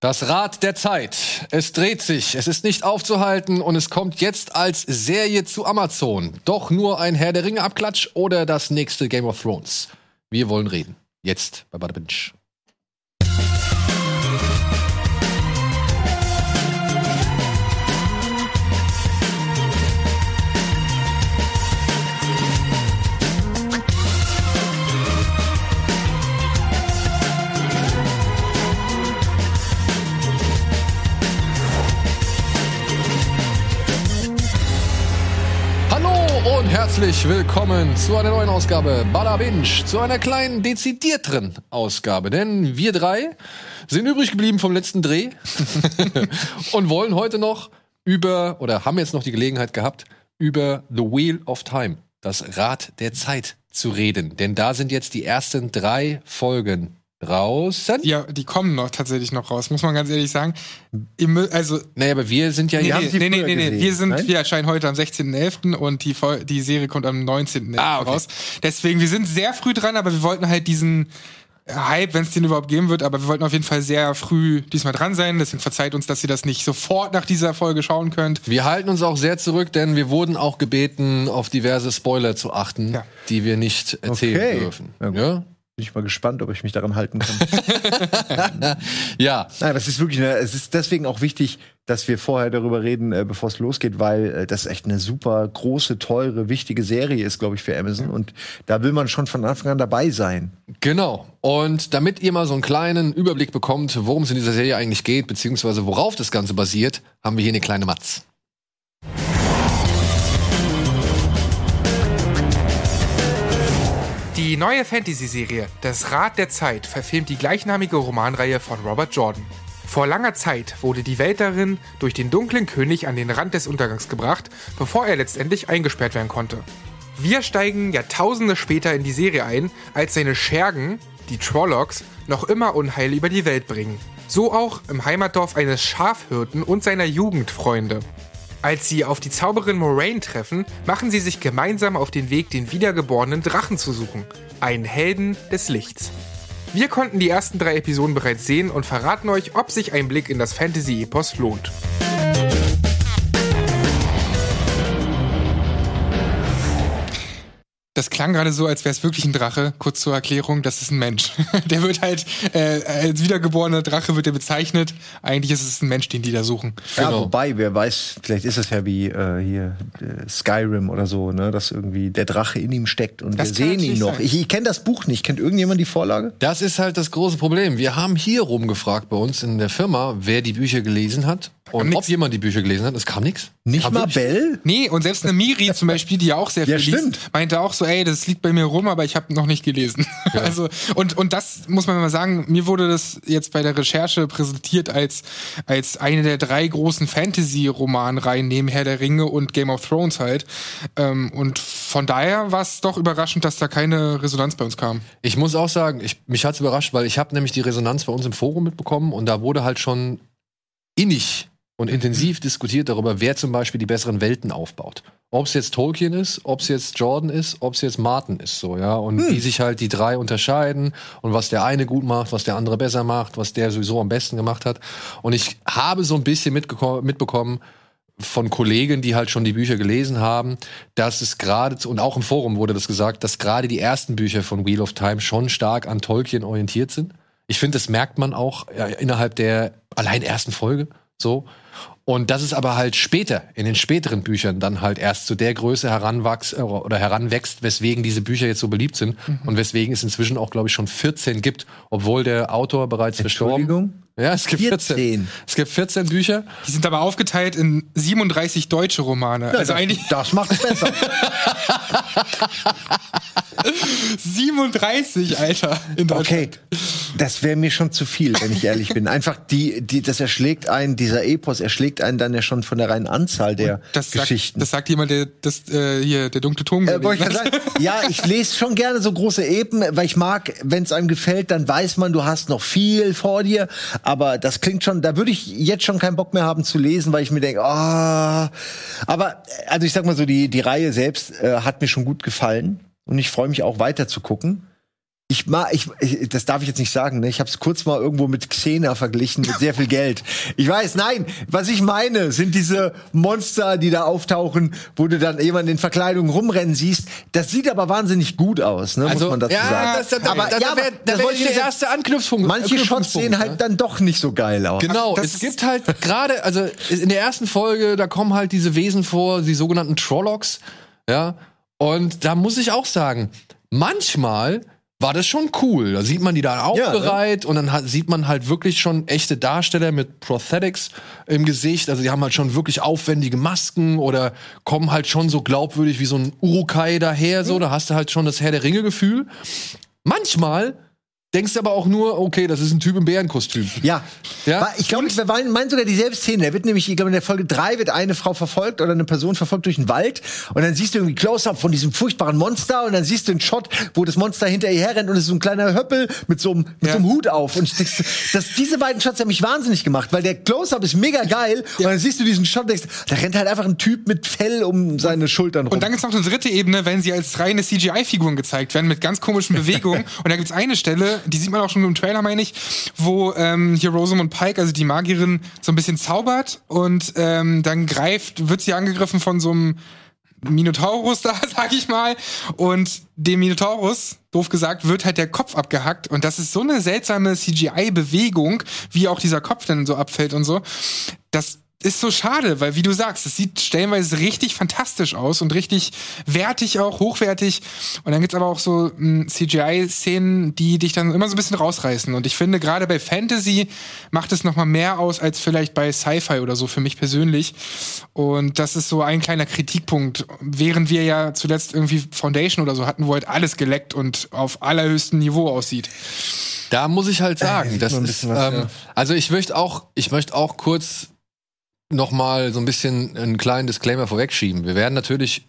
Das Rad der Zeit. Es dreht sich, es ist nicht aufzuhalten und es kommt jetzt als Serie zu Amazon. Doch nur ein Herr der Ringe Abklatsch oder das nächste Game of Thrones. Wir wollen reden. Jetzt bei Bada herzlich willkommen zu einer neuen Ausgabe Bada Binge, zu einer kleinen dezidierteren Ausgabe, denn wir drei sind übrig geblieben vom letzten Dreh und wollen heute noch über oder haben jetzt noch die Gelegenheit gehabt, über The Wheel of Time, das Rad der Zeit zu reden, denn da sind jetzt die ersten drei Folgen draußen. Ja, die kommen noch tatsächlich noch raus, muss man ganz ehrlich sagen. Also Nee, aber wir sind ja nee, hier. nee, nee, nee, nee, gesehen, Wir sind, nein? wir erscheinen heute am 16.11. und die, die Serie kommt am 19.11. Ah, okay. raus. Deswegen, wir sind sehr früh dran, aber wir wollten halt diesen Hype, wenn es den überhaupt geben wird, aber wir wollten auf jeden Fall sehr früh diesmal dran sein. Deswegen verzeiht uns, dass ihr das nicht sofort nach dieser Folge schauen könnt. Wir halten uns auch sehr zurück, denn wir wurden auch gebeten, auf diverse Spoiler zu achten, Ja. die wir nicht erzählen Okay. dürfen. Ja? Bin ich mal gespannt, ob ich mich daran halten kann. ja. Nein, das ist wirklich, eine, es ist deswegen auch wichtig, dass wir vorher darüber reden, äh, bevor es losgeht, weil äh, das echt eine super große, teure, wichtige Serie ist, glaube ich, für Amazon. Und da will man schon von Anfang an dabei sein. Genau. Und damit ihr mal so einen kleinen Überblick bekommt, worum es in dieser Serie eigentlich geht, beziehungsweise worauf das Ganze basiert, haben wir hier eine kleine Matz. Die neue Fantasy-Serie Das Rad der Zeit verfilmt die gleichnamige Romanreihe von Robert Jordan. Vor langer Zeit wurde die Welt darin durch den dunklen König an den Rand des Untergangs gebracht, bevor er letztendlich eingesperrt werden konnte. Wir steigen Jahrtausende später in die Serie ein, als seine Schergen, die Trollocs, noch immer Unheil über die Welt bringen. So auch im Heimatdorf eines Schafhirten und seiner Jugendfreunde. Als sie auf die Zauberin Moraine treffen, machen sie sich gemeinsam auf den Weg, den wiedergeborenen Drachen zu suchen. Einen Helden des Lichts. Wir konnten die ersten drei Episoden bereits sehen und verraten euch, ob sich ein Blick in das Fantasy-Epos lohnt. Das klang gerade so, als wäre es wirklich ein Drache. Kurz zur Erklärung, das ist ein Mensch. Der wird halt äh, als wiedergeborener Drache wird er bezeichnet. Eigentlich ist es ein Mensch, den die da suchen. Ja, Genau. wobei, wer weiß, vielleicht ist es ja wie äh, hier äh, Skyrim oder so, ne, dass irgendwie der Drache in ihm steckt und Das wir sehen ihn noch. sein. Ich, ich kenne das Buch nicht. Kennt irgendjemand die Vorlage? Das ist halt das große Problem. Wir haben hier rumgefragt bei uns in der Firma, wer die Bücher gelesen hat und ob jemand die Bücher gelesen hat. Es kam nichts. Nicht Kam mal wirklich- Bell? Nee, und selbst eine Miri zum Beispiel, die ja auch sehr viel Ja, stimmt. liest, meinte auch so, ey, das liegt bei mir rum, aber ich habe noch nicht gelesen. Also und und das muss man mal sagen, mir wurde das jetzt bei der Recherche präsentiert als als eine der drei großen Fantasy-Romanreihen neben Herr der Ringe und Game of Thrones halt. Ähm, und von daher war es doch überraschend, dass da keine Resonanz bei uns kam. Ich muss auch sagen, ich, mich hat's überrascht, weil ich habe nämlich die Resonanz bei uns im Forum mitbekommen und da wurde halt schon innig und intensiv diskutiert darüber, wer zum Beispiel die besseren Welten aufbaut. Ob es jetzt Tolkien ist, ob es jetzt Jordan ist, ob es jetzt Martin ist, so ja, und wie sich halt die drei unterscheiden und was der eine gut macht, was der andere besser macht, was der sowieso am besten gemacht hat. Und ich habe so ein bisschen mitbekommen von Kollegen, die halt schon die Bücher gelesen haben, dass es gerade, und auch im Forum wurde das gesagt, dass gerade die ersten Bücher von Wheel of Time schon stark an Tolkien orientiert sind. Ich finde, das merkt man auch ja, innerhalb der allein ersten Folge so. Und das ist aber halt später, in den späteren Büchern, dann halt erst zu der Größe heranwachs äh, oder heranwächst, weswegen diese Bücher jetzt so beliebt sind und weswegen es inzwischen auch, glaube ich, schon 14 gibt, obwohl der Autor bereits verstorben? Ja, es gibt 14. 14. Es gibt 14 Bücher. Die sind aber aufgeteilt in 37 deutsche Romane. also das, eigentlich das macht's besser. 37, Alter, in Deutschland. Okay, das wäre mir schon zu viel, wenn ich ehrlich bin. Einfach die, die, das erschlägt einen, dieser Epos erschlägt einen dann ja schon von der reinen Anzahl der Das sagt, Geschichten. das sagt jemand, der das äh, hier der dunkle Turm Äh, ich sagen, ja, ich lese schon gerne so große Epen, weil ich mag, wenn es einem gefällt, dann weiß man, du hast noch viel vor dir. Aber das klingt schon, da würde ich jetzt schon keinen Bock mehr haben zu lesen, weil ich mir denke, ah. Aber äh, also ich sag mal so, die die Reihe selbst äh, hat mir schon gut gefallen und ich freue mich auch weiter zu gucken. Ich mag, ich, ich, das darf ich jetzt nicht sagen, ne? Ich habe es kurz mal irgendwo mit Xena verglichen, mit sehr viel Geld. Ich weiß, nein, was ich meine, sind diese Monster, die da auftauchen, wo du dann jemanden in Verkleidung rumrennen siehst. Das sieht aber wahnsinnig gut aus, ne? muss man dazu Also, ja, sagen. das, das, aber da, ja, da wäre das da wär wollte ich der erste Anknüpfungspunkt. Manche Shots sehen ne? halt dann doch nicht so geil aus. Genau, das es gibt halt gerade, also in der ersten Folge, da kommen halt diese Wesen vor, die sogenannten Trollocs, ja. Und da muss ich auch sagen, manchmal war das schon cool. Da sieht man die da ne? aufgereiht und dann hat, sieht man halt wirklich schon echte Darsteller mit Prosthetics im Gesicht. Also die haben halt schon wirklich aufwendige Masken oder kommen halt schon so glaubwürdig wie so ein Urukai daher. Mhm. So, da hast du halt schon das Herr der Ringe-Gefühl. Manchmal denkst aber auch nur, okay, das ist ein Typ im Bärenkostüm. Ja. Ja? Ich glaube, wir meinen sogar dieselbe Szene. Da wird nämlich, ich glaube, in der Folge drei wird eine Frau verfolgt oder eine Person verfolgt durch den Wald und dann siehst du irgendwie Close-up von diesem furchtbaren Monster und dann siehst du einen Shot, wo das Monster hinter ihr herrennt und es ist so ein kleiner Höppel mit so einem, mit Ja. so einem Hut auf. Und das, das, diese beiden Shots haben mich wahnsinnig gemacht, weil der Close-up ist mega geil und dann siehst du diesen Shot und denkst, da rennt halt einfach ein Typ mit Fell um seine Schultern rum. Und dann gibt's noch eine dritte Ebene, wenn sie als reine CGI-Figuren gezeigt werden, mit ganz komischen Bewegungen. und da gibt's eine Stelle, die sieht man auch schon im Trailer, meine ich, wo ähm, hier Rosamund Pike, also die Magierin, so ein bisschen zaubert und ähm, dann greift, wird sie angegriffen von so einem Minotaurus da, sag ich mal. Und dem Minotaurus, doof gesagt, wird halt der Kopf abgehackt. Und das ist so eine seltsame CGI-Bewegung, wie auch dieser Kopf dann so abfällt und so. Das ist so schade, weil wie du sagst, es sieht stellenweise richtig fantastisch aus und richtig wertig auch, hochwertig. Und dann gibt's aber auch so mh, CGI-Szenen, die dich dann immer so ein bisschen rausreißen. Und ich finde, gerade bei Fantasy macht es noch mal mehr aus als vielleicht bei Sci-Fi oder so für mich persönlich. Und das ist so ein kleiner Kritikpunkt. Während wir ja zuletzt irgendwie Foundation oder so hatten, wo halt alles geleckt und auf allerhöchstem Niveau aussieht. Da muss ich halt sagen, sieht das man ein ist, bisschen was, ähm, ja. also ich möchte auch, ich möchte auch kurz noch mal so ein bisschen einen kleinen Disclaimer vorwegschieben. Wir werden natürlich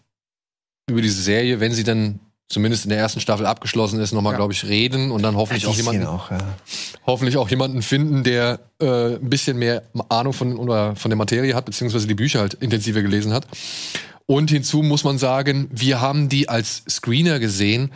über diese Serie, wenn sie dann zumindest in der ersten Staffel abgeschlossen ist, noch mal, Ja. glaube ich, reden und dann hoffentlich auch jemanden, auch, ja. hoffentlich auch jemanden finden, der äh, ein bisschen mehr Ahnung von oder von der Materie hat, beziehungsweise die Bücher halt intensiver gelesen hat. Und hinzu muss man sagen, wir haben die als Screener gesehen.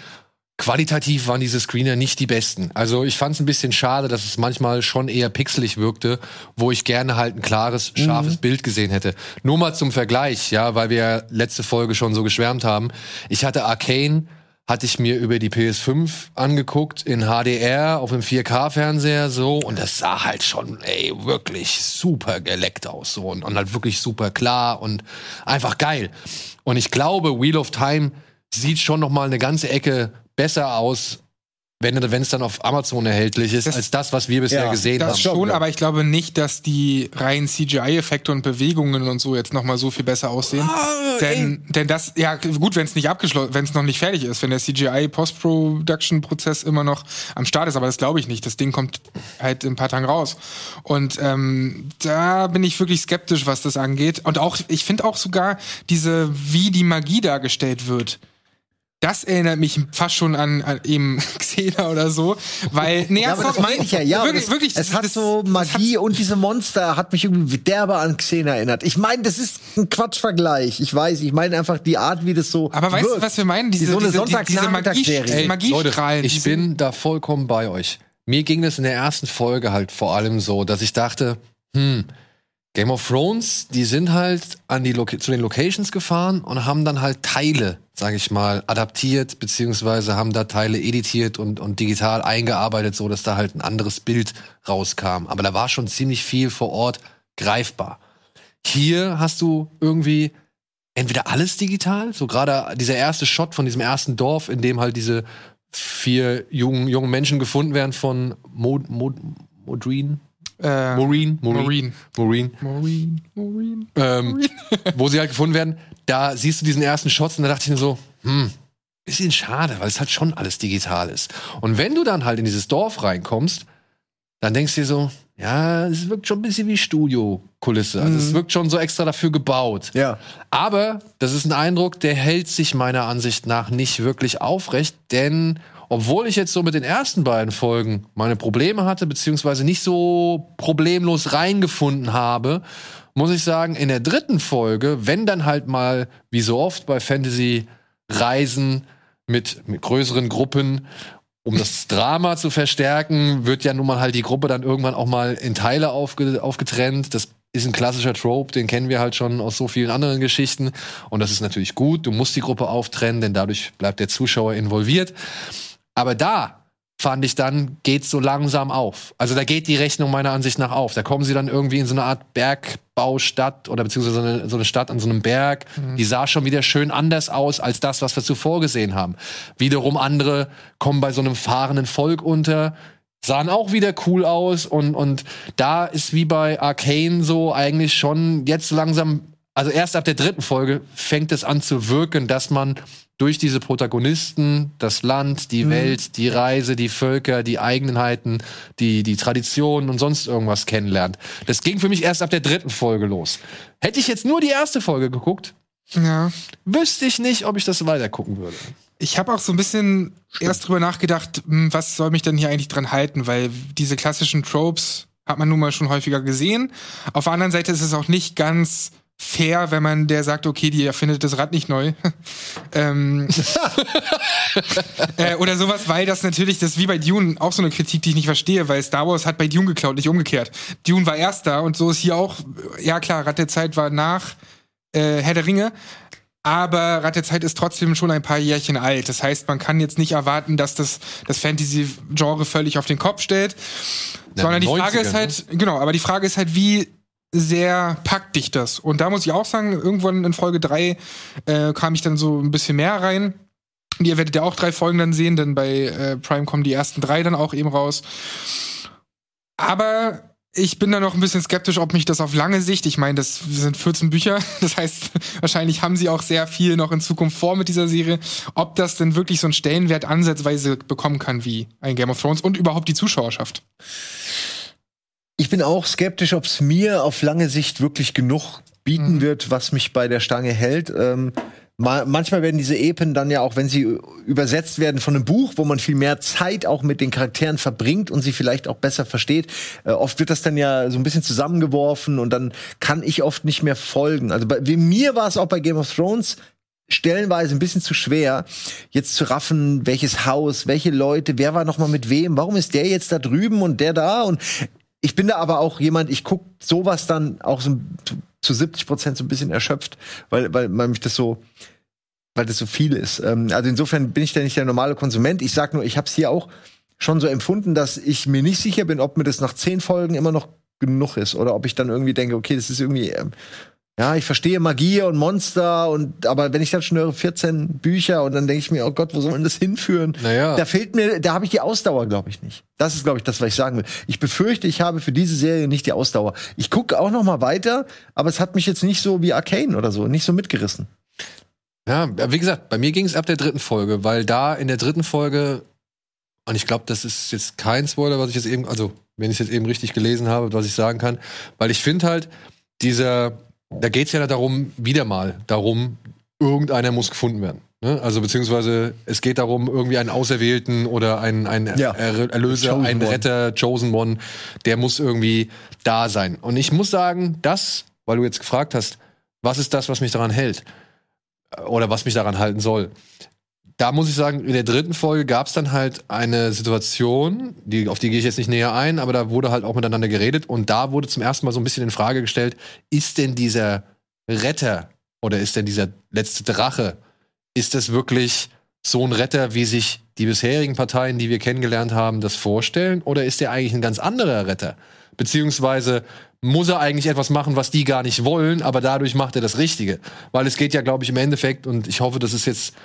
Qualitativ waren diese Screener nicht die besten. Also ich fand es ein bisschen schade, dass es manchmal schon eher pixelig wirkte, wo ich gerne halt ein klares, scharfes Bild gesehen hätte. Nur mal zum Vergleich, ja, weil wir ja letzte Folge schon so geschwärmt haben. Ich hatte Arcane, hatte ich mir über die PS5 angeguckt in HDR auf einem 4K-Fernseher so und das sah halt schon, ey, wirklich super geleckt aus so und, und halt wirklich super klar und einfach geil. Und ich glaube, Wheel of Time sieht schon noch mal eine ganze Ecke besser aus, wenn, wenn es dann auf Amazon erhältlich ist, Das- als das, was wir bisher Ja, gesehen Das haben. schon, schon, ja. aber ich glaube nicht, dass die reinen CGI-Effekte und Bewegungen und so jetzt noch mal so viel besser aussehen. Ah, denn, denn das, ja gut, wenn es nicht abgeschlossen, wenn es noch nicht fertig ist, wenn der CGI-Post-Production-Prozess immer noch am Start ist, aber das glaube ich nicht. Das Ding kommt halt in ein paar Tagen raus. Und ähm, da bin ich wirklich skeptisch, was das angeht. Und auch, ich finde auch sogar diese, wie die Magie dargestellt wird. Das erinnert mich fast schon an, an eben Xena oder so, weil nee, Ja, aber das meine ich ja, ja. wirklich, das, wirklich, es das- hat das- so Magie hat- und diese Monster hat mich irgendwie derbe an Xena erinnert. Ich meine, das ist ein Quatschvergleich. Ich weiß, ich meine einfach die Art, wie das so Aber weißt du, wirkt. was wir meinen? Diese, so eine diese, die- diese Magie, Sonntagnachmittagsserie. diese Ey, Magiestrahlen. Leute, ich diese- bin da vollkommen bei euch. Mir ging das in der ersten Folge halt vor allem so, dass ich dachte, hm, Game of Thrones, die sind halt an die Loca- zu den Locations gefahren und haben dann halt Teile, sage ich mal, adaptiert, beziehungsweise haben da Teile editiert und, und digital eingearbeitet, so dass da halt ein anderes Bild rauskam. Aber da war schon ziemlich viel vor Ort greifbar. Hier hast du irgendwie entweder alles digital, so gerade dieser erste Shot von diesem ersten Dorf, in dem halt diese vier jungen, jungen Menschen gefunden werden von Mod, Mod, Modreen, äh, Maureen, Maureen. Maureen, Maureen. Maureen. ähm, wo sie halt gefunden werden. Da siehst du diesen ersten Shot und da dachte ich mir so, hm, bisschen schade, weil es halt schon alles digital ist. Und wenn du dann halt in dieses Dorf reinkommst, dann denkst du dir so, ja, es wirkt schon ein bisschen wie Studiokulisse. Also es wirkt schon so extra dafür gebaut. Ja. Aber das ist ein Eindruck, der hält sich meiner Ansicht nach nicht wirklich aufrecht, denn obwohl ich jetzt so mit den ersten beiden Folgen meine Probleme hatte, beziehungsweise nicht so problemlos reingefunden habe, muss ich sagen, in der dritten Folge, wenn dann halt mal, wie so oft bei Fantasy, Reisen mit, mit größeren Gruppen um das Drama zu verstärken, wird ja nun mal halt die Gruppe dann irgendwann auch mal in Teile aufge aufgetrennt. Das ist ein klassischer Trope, den kennen wir halt schon aus so vielen anderen Geschichten. Und das ist natürlich gut. Du musst die Gruppe auftrennen, denn dadurch bleibt der Zuschauer involviert. Aber da fand ich dann, geht's so langsam auf. Also da geht die Rechnung meiner Ansicht nach auf. Da kommen sie dann irgendwie in so eine Art Bergbaustadt oder beziehungsweise so eine, so eine Stadt an so einem Berg. Mhm. Die sah schon wieder schön anders aus als das, was wir zuvor gesehen haben. Wiederum andere kommen bei so einem fahrenden Volk unter, sahen auch wieder cool aus und, und da ist wie bei Arcane so eigentlich schon jetzt langsam, also erst ab der dritten Folge fängt es an zu wirken, dass man durch diese Protagonisten das Land, die mhm. Welt, die Reise, die Völker, die Eigenheiten, die, die Traditionen und sonst irgendwas kennenlernt. Das ging für mich erst ab der dritten Folge los. Hätte ich jetzt nur die erste Folge geguckt, ja. wüsste ich nicht, ob ich das weiter gucken würde. Ich habe auch so ein bisschen Stimmt. erst drüber nachgedacht, hm, was soll mich denn hier eigentlich dran halten, weil diese klassischen Tropes hat man nun mal schon häufiger gesehen. Auf der anderen Seite ist es auch nicht ganz fair, wenn man der sagt, okay, die erfindet das Rad nicht neu. ähm, äh, oder sowas, weil das natürlich, das ist wie bei Dune auch so eine Kritik, die ich nicht verstehe, weil Star Wars hat bei Dune geklaut, nicht umgekehrt. Dune war erster und so ist hier auch, ja klar, Rad der Zeit war nach äh, Herr der Ringe, aber Rad der Zeit ist trotzdem schon ein paar Jährchen alt. Das heißt, man kann jetzt nicht erwarten, dass das das Fantasy-Genre völlig auf den Kopf stellt. Ja, sondern die Frage ist halt, ne? genau, aber die Frage ist halt, wie sehr packt dich das. Und da muss ich auch sagen, irgendwann in Folge 3 äh, kam ich dann so ein bisschen mehr rein. Und ihr werdet ja auch drei Folgen dann sehen, denn bei äh, Prime kommen die ersten drei dann auch eben raus. Aber ich bin da noch ein bisschen skeptisch, ob mich das auf lange Sicht, ich meine, das sind 14 Bücher, das heißt, wahrscheinlich haben sie auch sehr viel noch in Zukunft vor mit dieser Serie, ob das denn wirklich so einen Stellenwert ansatzweise bekommen kann wie ein Game of Thrones und überhaupt die Zuschauerschaft. Ich bin auch skeptisch, ob es mir auf lange Sicht wirklich genug bieten mhm. wird, was mich bei der Stange hält. Ähm, ma manchmal werden diese Epen dann ja auch, wenn sie übersetzt werden von einem Buch, wo man viel mehr Zeit auch mit den Charakteren verbringt und sie vielleicht auch besser versteht, äh, oft wird das dann ja so ein bisschen zusammengeworfen und dann kann ich oft nicht mehr folgen. Also bei mir war es auch bei Game of Thrones stellenweise ein bisschen zu schwer, jetzt zu raffen, welches Haus, welche Leute, wer war noch mal mit wem, warum ist der jetzt da drüben und der da und ich bin da aber auch jemand, ich guck sowas dann auch so zu 70 Prozent so ein bisschen erschöpft, weil, weil man mich das so, weil das so viel ist. Ähm, also insofern bin ich da nicht der normale Konsument. Ich sag nur, ich habe es hier auch schon so empfunden, dass ich mir nicht sicher bin, ob mir das nach zehn Folgen immer noch genug ist oder ob ich dann irgendwie denke, okay, das ist irgendwie ähm, ja, ich verstehe Magie und Monster und aber wenn ich dann schon höre 14 Bücher und dann denke ich mir, oh Gott, wo soll man das hinführen? Naja. Da fehlt mir, da habe ich die Ausdauer, glaube ich nicht. Das ist, glaube ich, das, was ich sagen will. Ich befürchte, ich habe für diese Serie nicht die Ausdauer. Ich gucke auch noch mal weiter, aber es hat mich jetzt nicht so wie Arcane oder so, nicht so mitgerissen. Ja, wie gesagt, bei mir ging es ab der dritten Folge, weil da in der dritten Folge und ich glaube, das ist jetzt kein Spoiler, was ich jetzt eben, also wenn ich es jetzt eben richtig gelesen habe, was ich sagen kann, weil ich finde halt dieser da geht es ja darum, wieder mal darum, irgendeiner muss gefunden werden. Ne? Also beziehungsweise es geht darum, irgendwie einen Auserwählten oder einen, einen ja. Erlöser, einen Retter, Chosen One, der muss irgendwie da sein. Und ich muss sagen, das, weil du jetzt gefragt hast, was ist das, was mich daran hält? Oder was mich daran halten soll? Da muss ich sagen, in der dritten Folge gab es dann halt eine Situation, die, auf die gehe ich jetzt nicht näher ein, aber da wurde halt auch miteinander geredet und da wurde zum ersten Mal so ein bisschen in Frage gestellt, ist denn dieser Retter oder ist denn dieser letzte Drache, ist das wirklich so ein Retter, wie sich die bisherigen Parteien, die wir kennengelernt haben, das vorstellen? Oder ist der eigentlich ein ganz anderer Retter? Beziehungsweise muss er eigentlich etwas machen, was die gar nicht wollen, aber dadurch macht er das Richtige. Weil es geht ja, glaube ich, im Endeffekt, und ich hoffe, das ist jetzt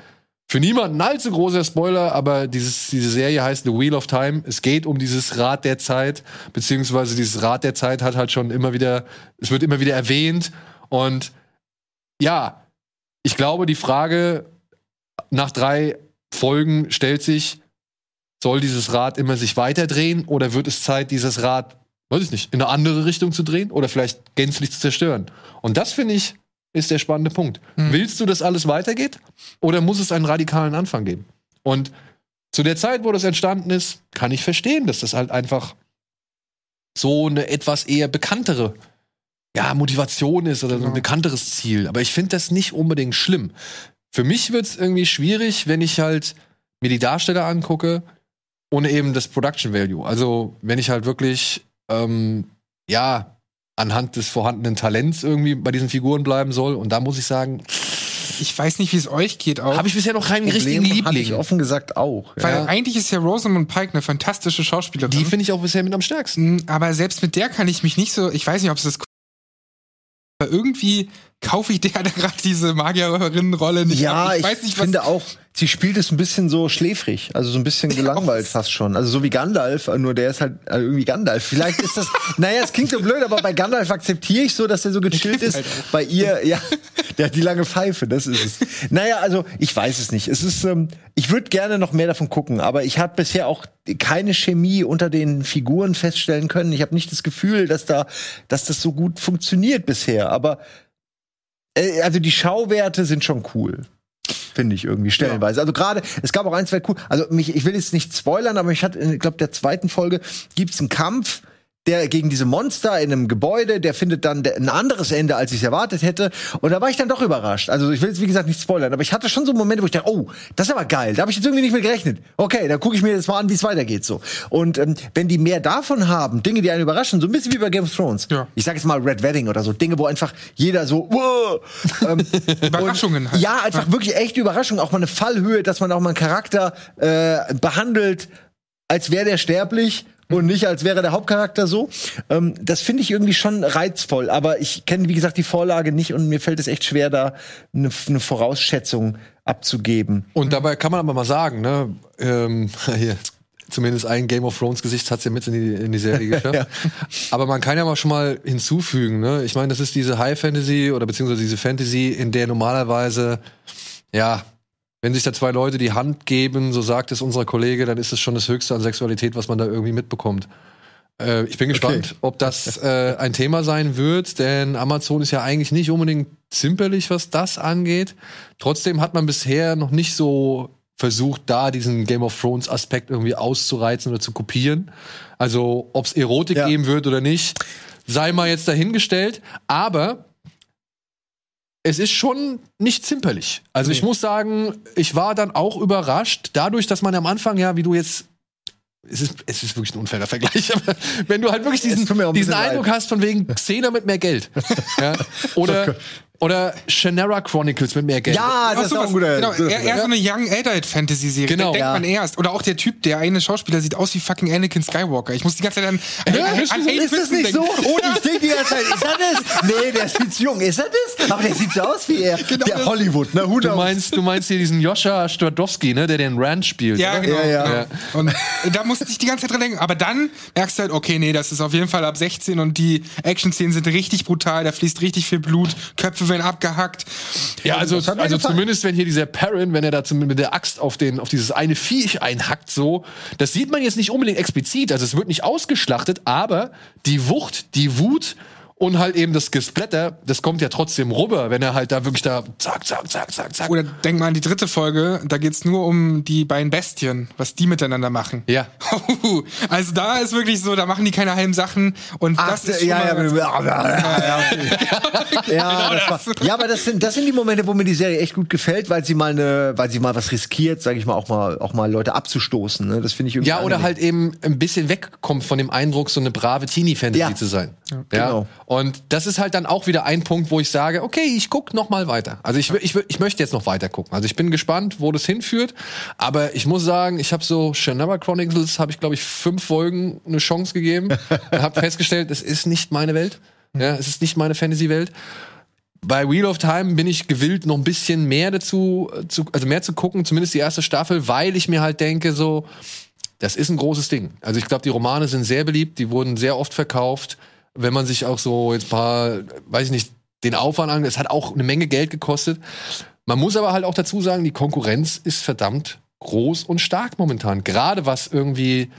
für niemanden allzu großer Spoiler, aber dieses, diese Serie heißt The Wheel of Time. Es geht um dieses Rad der Zeit, beziehungsweise dieses Rad der Zeit hat halt schon immer wieder, es wird immer wieder erwähnt. Und ja, ich glaube, die Frage nach drei Folgen stellt sich, soll dieses Rad immer sich weiterdrehen oder wird es Zeit, dieses Rad, weiß ich nicht, in eine andere Richtung zu drehen oder vielleicht gänzlich zu zerstören? Und das finde ich ist der spannende Punkt. Mhm. Willst du, dass alles weitergeht? Oder muss es einen radikalen Anfang geben? Und zu der Zeit, wo das entstanden ist, kann ich verstehen, dass das halt einfach so eine etwas eher bekanntere ja, Motivation ist oder so ein bekannteres Ziel. Aber ich finde das nicht unbedingt schlimm. Für mich wird es irgendwie schwierig, wenn ich halt mir die Darsteller angucke, und eben das Production Value. Also, wenn ich halt wirklich, ähm, ja, anhand des vorhandenen Talents irgendwie bei diesen Figuren bleiben soll, und da muss ich sagen, Ich weiß nicht, wie es euch geht auch. habe ich bisher noch keinen richtigen Problem hatte ich Liebling. offen gesagt auch. weil Ja. eigentlich ist ja Rosamund Pike eine fantastische Schauspielerin. Die finde ich auch bisher mit am stärksten. Mm, aber selbst mit der kann ich mich nicht so, ich weiß nicht, ob es das aber irgendwie kaufe ich der da gerade diese Magierinnenrolle nicht Ja, ab. ich, weiß nicht, was finde auch, sie spielt es ein bisschen so schläfrig, also so ein bisschen gelangweilt fast schon. Also so wie Gandalf, nur der ist halt äh, irgendwie Gandalf. Vielleicht ist das, naja, es klingt so blöd, aber bei Gandalf akzeptiere ich so, dass er so gechillt ist. halt. Bei ihr, ja, der hat die lange Pfeife, das ist es. Naja, also ich weiß es nicht. Es ist, ähm, ich würde gerne noch mehr davon gucken, aber ich habe bisher auch keine Chemie unter den Figuren feststellen können. Ich habe nicht das Gefühl, dass da, dass das so gut funktioniert bisher. Aber äh, also die Schauwerte sind schon cool. Finde ich irgendwie stellenweise. Also gerade, es gab auch ein, zwei cool. Also mich, ich will jetzt nicht spoilern, aber ich hatte, ich glaube, der zweiten Folge gibt's einen Kampf. Der gegen diese Monster in einem Gebäude, der findet dann ein anderes Ende, als ich es erwartet hätte. Und da war ich dann doch überrascht. Also ich will jetzt, wie gesagt, nicht spoilern, aber ich hatte schon so Momente, wo ich dachte, oh, das ist aber geil. Da habe ich jetzt irgendwie nicht mit gerechnet. Okay, dann gucke ich mir jetzt mal an, wie es weitergeht. so. Und ähm, wenn die mehr davon haben, Dinge, die einen überraschen, so ein bisschen wie bei Game of Thrones. Ja. Ich sage jetzt mal Red Wedding oder so, Dinge, wo einfach jeder so, wow, ähm, Überraschungen halt. Ja, einfach wirklich echte Überraschung, auch mal eine Fallhöhe, dass man auch mal einen Charakter äh, behandelt, als wäre der sterblich und nicht als wäre der Hauptcharakter so. Ähm, das finde ich irgendwie schon reizvoll, aber ich kenne wie gesagt die Vorlage nicht und mir fällt es echt schwer, da eine eine Vorausschätzung abzugeben. Und dabei kann man aber mal sagen, ne, ähm, hier, zumindest ein Game of Thrones Gesicht hat's ja mit in die, in die Serie geschafft. Aber man kann ja mal schon mal hinzufügen, ne? Ich meine, das ist diese High Fantasy oder beziehungsweise diese Fantasy, in der normalerweise, ja, wenn sich da zwei Leute die Hand geben, so sagt es unser Kollege, dann ist es schon das Höchste an Sexualität, was man da irgendwie mitbekommt. Äh, ich bin gespannt, ob das äh, ein Thema sein wird, denn Amazon ist ja eigentlich nicht unbedingt zimperlich, was das angeht. Trotzdem hat man bisher noch nicht so versucht, da diesen Game of Thrones Aspekt irgendwie auszureizen oder zu kopieren. Also, ob es Erotik Ja. geben wird oder nicht, sei mal jetzt dahingestellt. Aber es ist schon nicht zimperlich. Also ich muss sagen, ich war dann auch überrascht, dadurch, dass man am Anfang ja, wie du jetzt es ist, es ist wirklich ein unfairer Vergleich, aber wenn du halt wirklich diesen, ein diesen bisschen leid. Eindruck hast von wegen Xena mit mehr Geld. ja? Oder, oder Shannara Chronicles mit mehr Geld. Ja, das Ach ist so, auch was- ein guter. genau, eher, eher so eine Young Adult Fantasy Serie. Genau. Denkt Ja. man erst. Oder auch der Typ, der eine Schauspieler sieht aus wie fucking Anakin Skywalker. Ich muss die ganze Zeit an, an, an, an ist das nicht so? denken. Oder? Ich denke die ganze Zeit, ist er das? Nee, der ist viel zu jung. Ist er das? Aber der sieht so aus wie er. der das- Hollywood, ne? Who Du meinst, du meinst hier diesen Joscha Stradowski, ne, der den Rand spielt. Ja, oder? genau. Ja, ja. genau. Ja. Und da musste ich die ganze Zeit dran denken. Aber dann merkst du halt, okay, nee, das ist auf jeden Fall ab 16 und die Action-Szenen sind richtig brutal, da fließt richtig viel Blut, Köpfe werden abgehackt. Ja, also, also gefallen. zumindest wenn hier dieser Perrin, wenn er da zum, mit der Axt auf, den, auf dieses eine Viech einhackt, so, das sieht man jetzt nicht unbedingt explizit, also es wird nicht ausgeschlachtet, aber die Wucht, die Wut und halt eben das Gesplatter, das kommt ja trotzdem rüber, wenn er halt da wirklich da zack, zack, zack, zack, zack. Oder denk mal an die dritte Folge, da geht's nur um die beiden Bestien, was die miteinander machen. Ja. Also da ist wirklich so, da machen die keine halben Sachen und Ach, das ist ja, ja, ja, ja, ja, okay. ja, das war, ja, aber das sind, das sind die Momente, wo mir die Serie echt gut gefällt, weil sie mal eine, weil sie mal was riskiert, sage ich mal, auch mal, auch mal Leute abzustoßen. Ne? Das finde ich irgendwie. Ja, oder angenehm. halt eben ein bisschen wegkommt von dem Eindruck, so eine brave Teenie-Fantasy Ja. zu sein. Ja, genau. Und das ist halt dann auch wieder ein Punkt, wo ich sage, okay, ich guck noch mal weiter. Also ich, ich, ich möchte jetzt noch weiter gucken. Also ich bin gespannt, wo das hinführt. Aber ich muss sagen, ich habe so Shannara Chronicles, habe ich glaube ich fünf Folgen eine Chance gegeben und habe festgestellt, es ist nicht meine Welt. Ja, es ist nicht meine Fantasy-Welt. Bei Wheel of Time bin ich gewillt, noch ein bisschen mehr dazu, zu, also mehr zu gucken, zumindest die erste Staffel, weil ich mir halt denke, so, das ist ein großes Ding. Also ich glaube, die Romane sind sehr beliebt, die wurden sehr oft verkauft. Wenn man sich auch so jetzt paar, weiß ich nicht, den Aufwand angeht, es hat auch eine Menge Geld gekostet. Man muss aber halt auch dazu sagen, die Konkurrenz ist verdammt groß und stark momentan. Gerade was irgendwie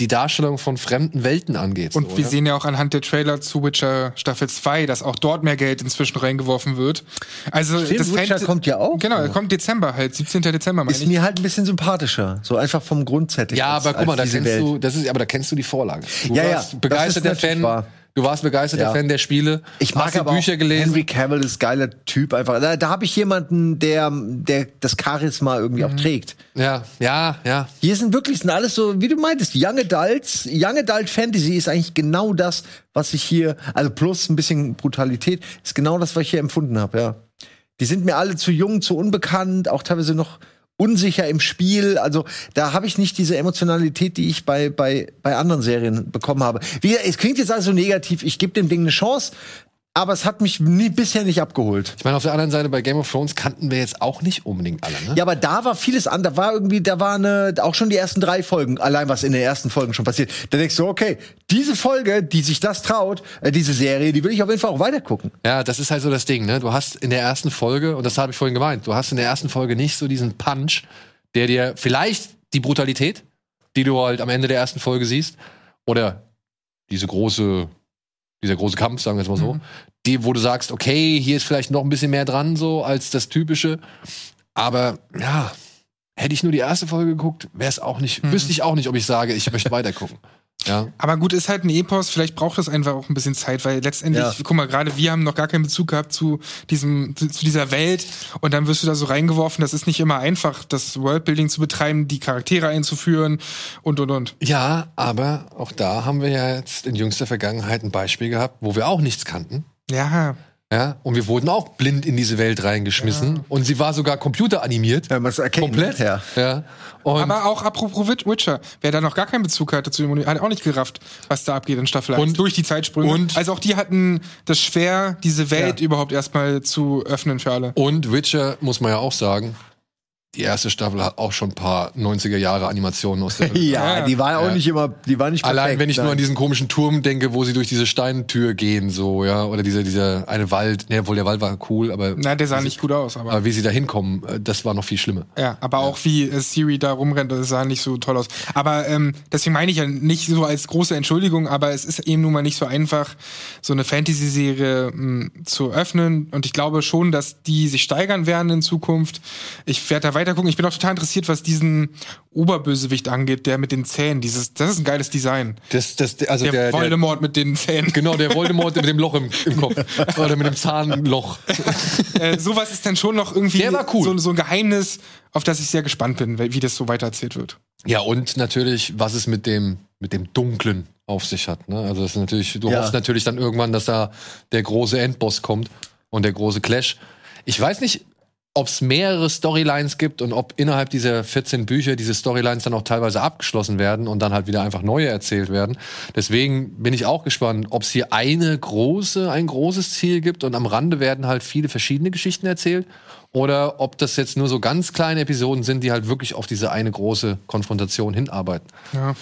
die Darstellung von fremden Welten angeht. Und so, wir ne? sehen ja auch anhand der Trailer zu Witcher Staffel 2, dass auch dort mehr Geld inzwischen reingeworfen wird. Also Stimmt, das Witcher Fant- kommt ja auch. Genau, er kommt Dezember halt, 17. Dezember meine ist ich. mir halt ein bisschen sympathischer. So einfach vom Grundsetting. Ja, als- aber guck mal, da kennst Welt. du, das ist, aber da kennst du die Vorlage. Du Ja, ja, ist natürlich Fan wahr. Du warst begeisterter Ja. Fan der Spiele. Ich mag aber Bücher auch gelesen. Henry Cavill ist geiler Typ einfach. Da, da habe ich jemanden, der, der das Charisma irgendwie Mhm. auch trägt. Ja, ja, ja. Hier sind wirklich sind alles so, wie du meintest, Young Adults. Young Adult Fantasy ist eigentlich genau das, was ich hier, also plus ein bisschen Brutalität, ist genau das, was ich hier empfunden habe, ja. Die sind mir alle zu jung, zu unbekannt, auch teilweise noch unsicher im Spiel. Also da habe ich nicht diese Emotionalität, die ich bei, bei, bei anderen Serien bekommen habe. Wie, es klingt jetzt also negativ, ich gebe dem Ding eine Chance, aber es hat mich nie, bisher nicht abgeholt. Ich meine, auf der anderen Seite bei Game of Thrones kannten wir jetzt auch nicht unbedingt alle, ne? Ja, aber da war vieles an. Da war irgendwie, da war eine, auch schon die ersten drei Folgen, allein was in den ersten Folgen schon passiert. Da denkst du, okay, diese Folge, die sich das traut, äh, diese Serie, die will ich auf jeden Fall auch weitergucken. Ja, das ist halt so das Ding, ne? Du hast in der ersten Folge, und das habe ich vorhin gemeint, du hast in der ersten Folge nicht so diesen Punch, der dir vielleicht die Brutalität, die du halt am Ende der ersten Folge siehst, oder diese große, dieser große Kampf, sagen wir es mal so, die, wo du sagst, okay, hier ist vielleicht noch ein bisschen mehr dran, so als das typische. Aber ja, hätte ich nur die erste Folge geguckt, wäre es auch nicht, wüsste ich auch nicht, ob ich sage, ich möchte weitergucken. Ja. Aber gut, ist halt ein Epos, vielleicht braucht das einfach auch ein bisschen Zeit, weil letztendlich, Ja. guck mal, gerade wir haben noch gar keinen Bezug gehabt zu diesem, zu, zu dieser Welt und dann wirst du da so reingeworfen, das ist nicht immer einfach, das Worldbuilding zu betreiben, die Charaktere einzuführen und und und. Ja, aber auch da haben wir ja jetzt in jüngster Vergangenheit ein Beispiel gehabt, wo wir auch nichts kannten. Ja, Ja, und wir wurden auch blind in diese Welt reingeschmissen. Und sie war sogar computeranimiert. Ja, man erkennt, komplett. ja. ja. Und, aber auch apropos Wit- Witcher, wer da noch gar keinen Bezug hatte zu dem hat auch nicht gerafft, was da abgeht in Staffel 1 Und- durch die Zeitsprünge. und- also auch die hatten das schwer, diese Welt Ja. überhaupt erstmal zu öffnen für alle. und Witcher, muss man ja auch sagen, die erste Staffel hat auch schon ein paar 90er Jahre Animationen aus der Hölle. Ja, Ja. die war auch Ja. nicht immer, die war nicht perfekt. Allein wenn ich nur nein. an diesen komischen Turm denke, wo sie durch diese Steintür gehen, so, ja, oder dieser, dieser eine Wald, ne, obwohl der Wald war cool, aber, Na, der sah nicht gut aus, aber. aber wie sie da hinkommen, äh, das war noch viel schlimmer. Ja, aber auch wie äh, Siri da rumrennt, das sah nicht so toll aus. Aber ähm, deswegen meine ich ja nicht so als große Entschuldigung, aber es ist eben nun mal nicht so einfach, so eine Fantasy-Serie mh, zu öffnen. Und ich glaube schon, dass die sich steigern werden in Zukunft. Ich werde da weiter gucken. Ich bin auch total interessiert, was diesen Oberbösewicht angeht, der mit den Zähnen. Dieses, das ist ein geiles Design. Das, das, also Der, der, der, Voldemort mit den Zähnen. genau, der Voldemort mit dem Loch im, im Kopf. Oder mit dem Zahnloch. äh, sowas ist dann schon noch irgendwie Der war cool. so, so ein Geheimnis, auf das ich sehr gespannt bin, wie das so weitererzählt wird. Ja, und natürlich, was es mit dem, mit dem Dunklen auf sich hat. Ne? Also das ist natürlich, du Ja. hoffst natürlich dann irgendwann, dass da der große Endboss kommt und der große Clash. Ich weiß nicht, ob es mehrere Storylines gibt und ob innerhalb dieser 14 Bücher diese Storylines dann auch teilweise abgeschlossen werden und dann halt wieder einfach neue erzählt werden. Deswegen bin ich auch gespannt, ob es hier eine große, ein großes Ziel gibt und am Rande werden halt viele verschiedene Geschichten erzählt oder ob das jetzt nur so ganz kleine Episoden sind, die halt wirklich auf diese eine große Konfrontation hinarbeiten. Ja.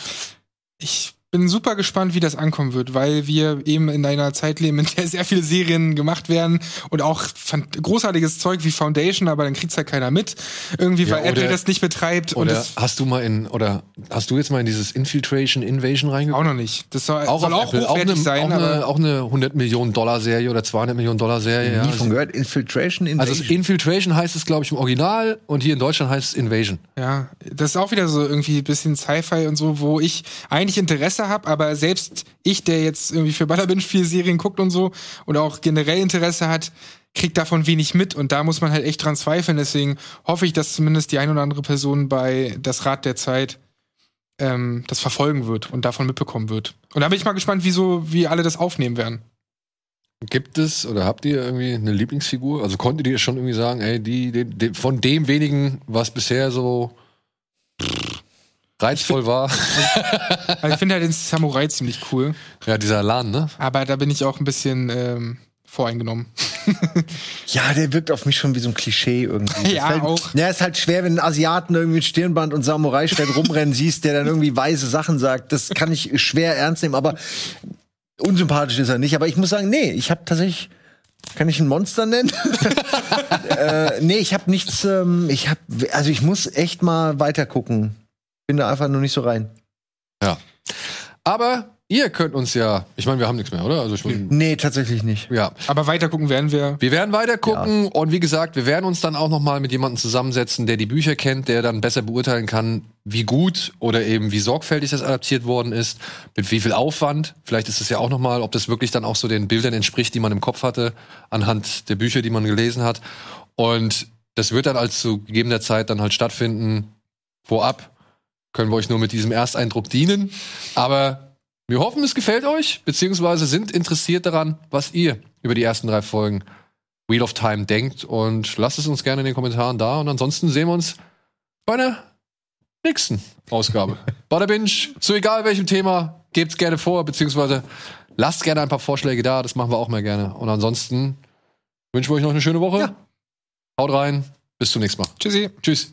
Ich bin super gespannt, wie das ankommen wird, weil wir eben in einer Zeit leben, in der sehr viele Serien gemacht werden und auch großartiges Zeug wie Foundation, aber dann kriegt's halt keiner mit. Irgendwie, Ja, weil Apple das nicht betreibt und Oder das hast du mal in oder hast du jetzt mal in dieses Infiltration Invasion reingeguckt? auch noch nicht. Das soll Auch soll auch Apple. hochwertig auch eine, sein, auch, aber eine, auch eine 100 Millionen Dollar Serie oder 200 Millionen Dollar Serie. Ja. nie von gehört. Infiltration Also Invasion. es Infiltration heißt es, glaube ich, im Original und hier in Deutschland heißt es Invasion. Ja, das ist auch wieder so irgendwie ein bisschen Sci-Fi und so, wo ich eigentlich Interesse habe, aber selbst ich, der jetzt irgendwie für Ballerbinge viel Serien guckt und so und auch generell Interesse hat, kriegt davon wenig mit und da muss man halt echt dran zweifeln. Deswegen hoffe ich, dass zumindest die ein oder andere Person bei Das Rad der Zeit ähm, das verfolgen wird und davon mitbekommen wird. Und da bin ich mal gespannt, wieso, wie alle das aufnehmen werden. Gibt es oder habt ihr irgendwie eine Lieblingsfigur? Also konntet ihr schon irgendwie sagen, ey, die, die, die von dem wenigen, was bisher so reizvoll war? Also ich finde halt den Samurai ziemlich cool, ja, dieser Lan, ne? aber da bin ich auch ein bisschen ähm, voreingenommen. Ja, der wirkt auf mich schon wie so ein Klischee irgendwie. Das Ja, fällt- auch. Ja, ist halt schwer, wenn einen Asiaten irgendwie mit Stirnband und Samurai-Schwert rumrennen siehst, der dann irgendwie weise Sachen sagt. Das kann ich schwer ernst nehmen, aber unsympathisch ist er nicht. Aber ich muss sagen, nee, ich habe tatsächlich. Kann ich ein Monster nennen? äh, nee, ich habe nichts. Ähm, ich habe, also ich muss echt mal weiter gucken. Bin da einfach nur nicht so rein. Ja. Aber ihr könnt uns ja, ich meine, wir haben nichts mehr, oder? Also ich mein, Nee, tatsächlich nicht. ja. Aber weiter gucken werden wir. Wir werden weiter gucken und wie gesagt, wir werden uns dann auch noch mal mit jemandem zusammensetzen, der die Bücher kennt, der dann besser beurteilen kann, wie gut oder eben wie sorgfältig das adaptiert worden ist, mit wie viel Aufwand. Vielleicht ist es ja auch noch mal, ob das wirklich dann auch so den Bildern entspricht, die man im Kopf hatte, anhand der Bücher, die man gelesen hat. Und das wird dann als zu gegebener Zeit dann halt stattfinden. Vorab können wir euch nur mit diesem Ersteindruck dienen. Aber wir hoffen, es gefällt euch, beziehungsweise sind interessiert daran, was ihr über die ersten drei Folgen Wheel of Time denkt. Und lasst es uns gerne in den Kommentaren da. Und ansonsten sehen wir uns bei einer nächsten Ausgabe. Butter Binge, zu egal welchem Thema, gebt's gerne vor, beziehungsweise lasst gerne ein paar Vorschläge da. Das machen wir auch mal gerne. Und ansonsten wünschen wir euch noch eine schöne Woche. Haut rein. Bis zum nächsten Mal. Tschüssi. Tschüss.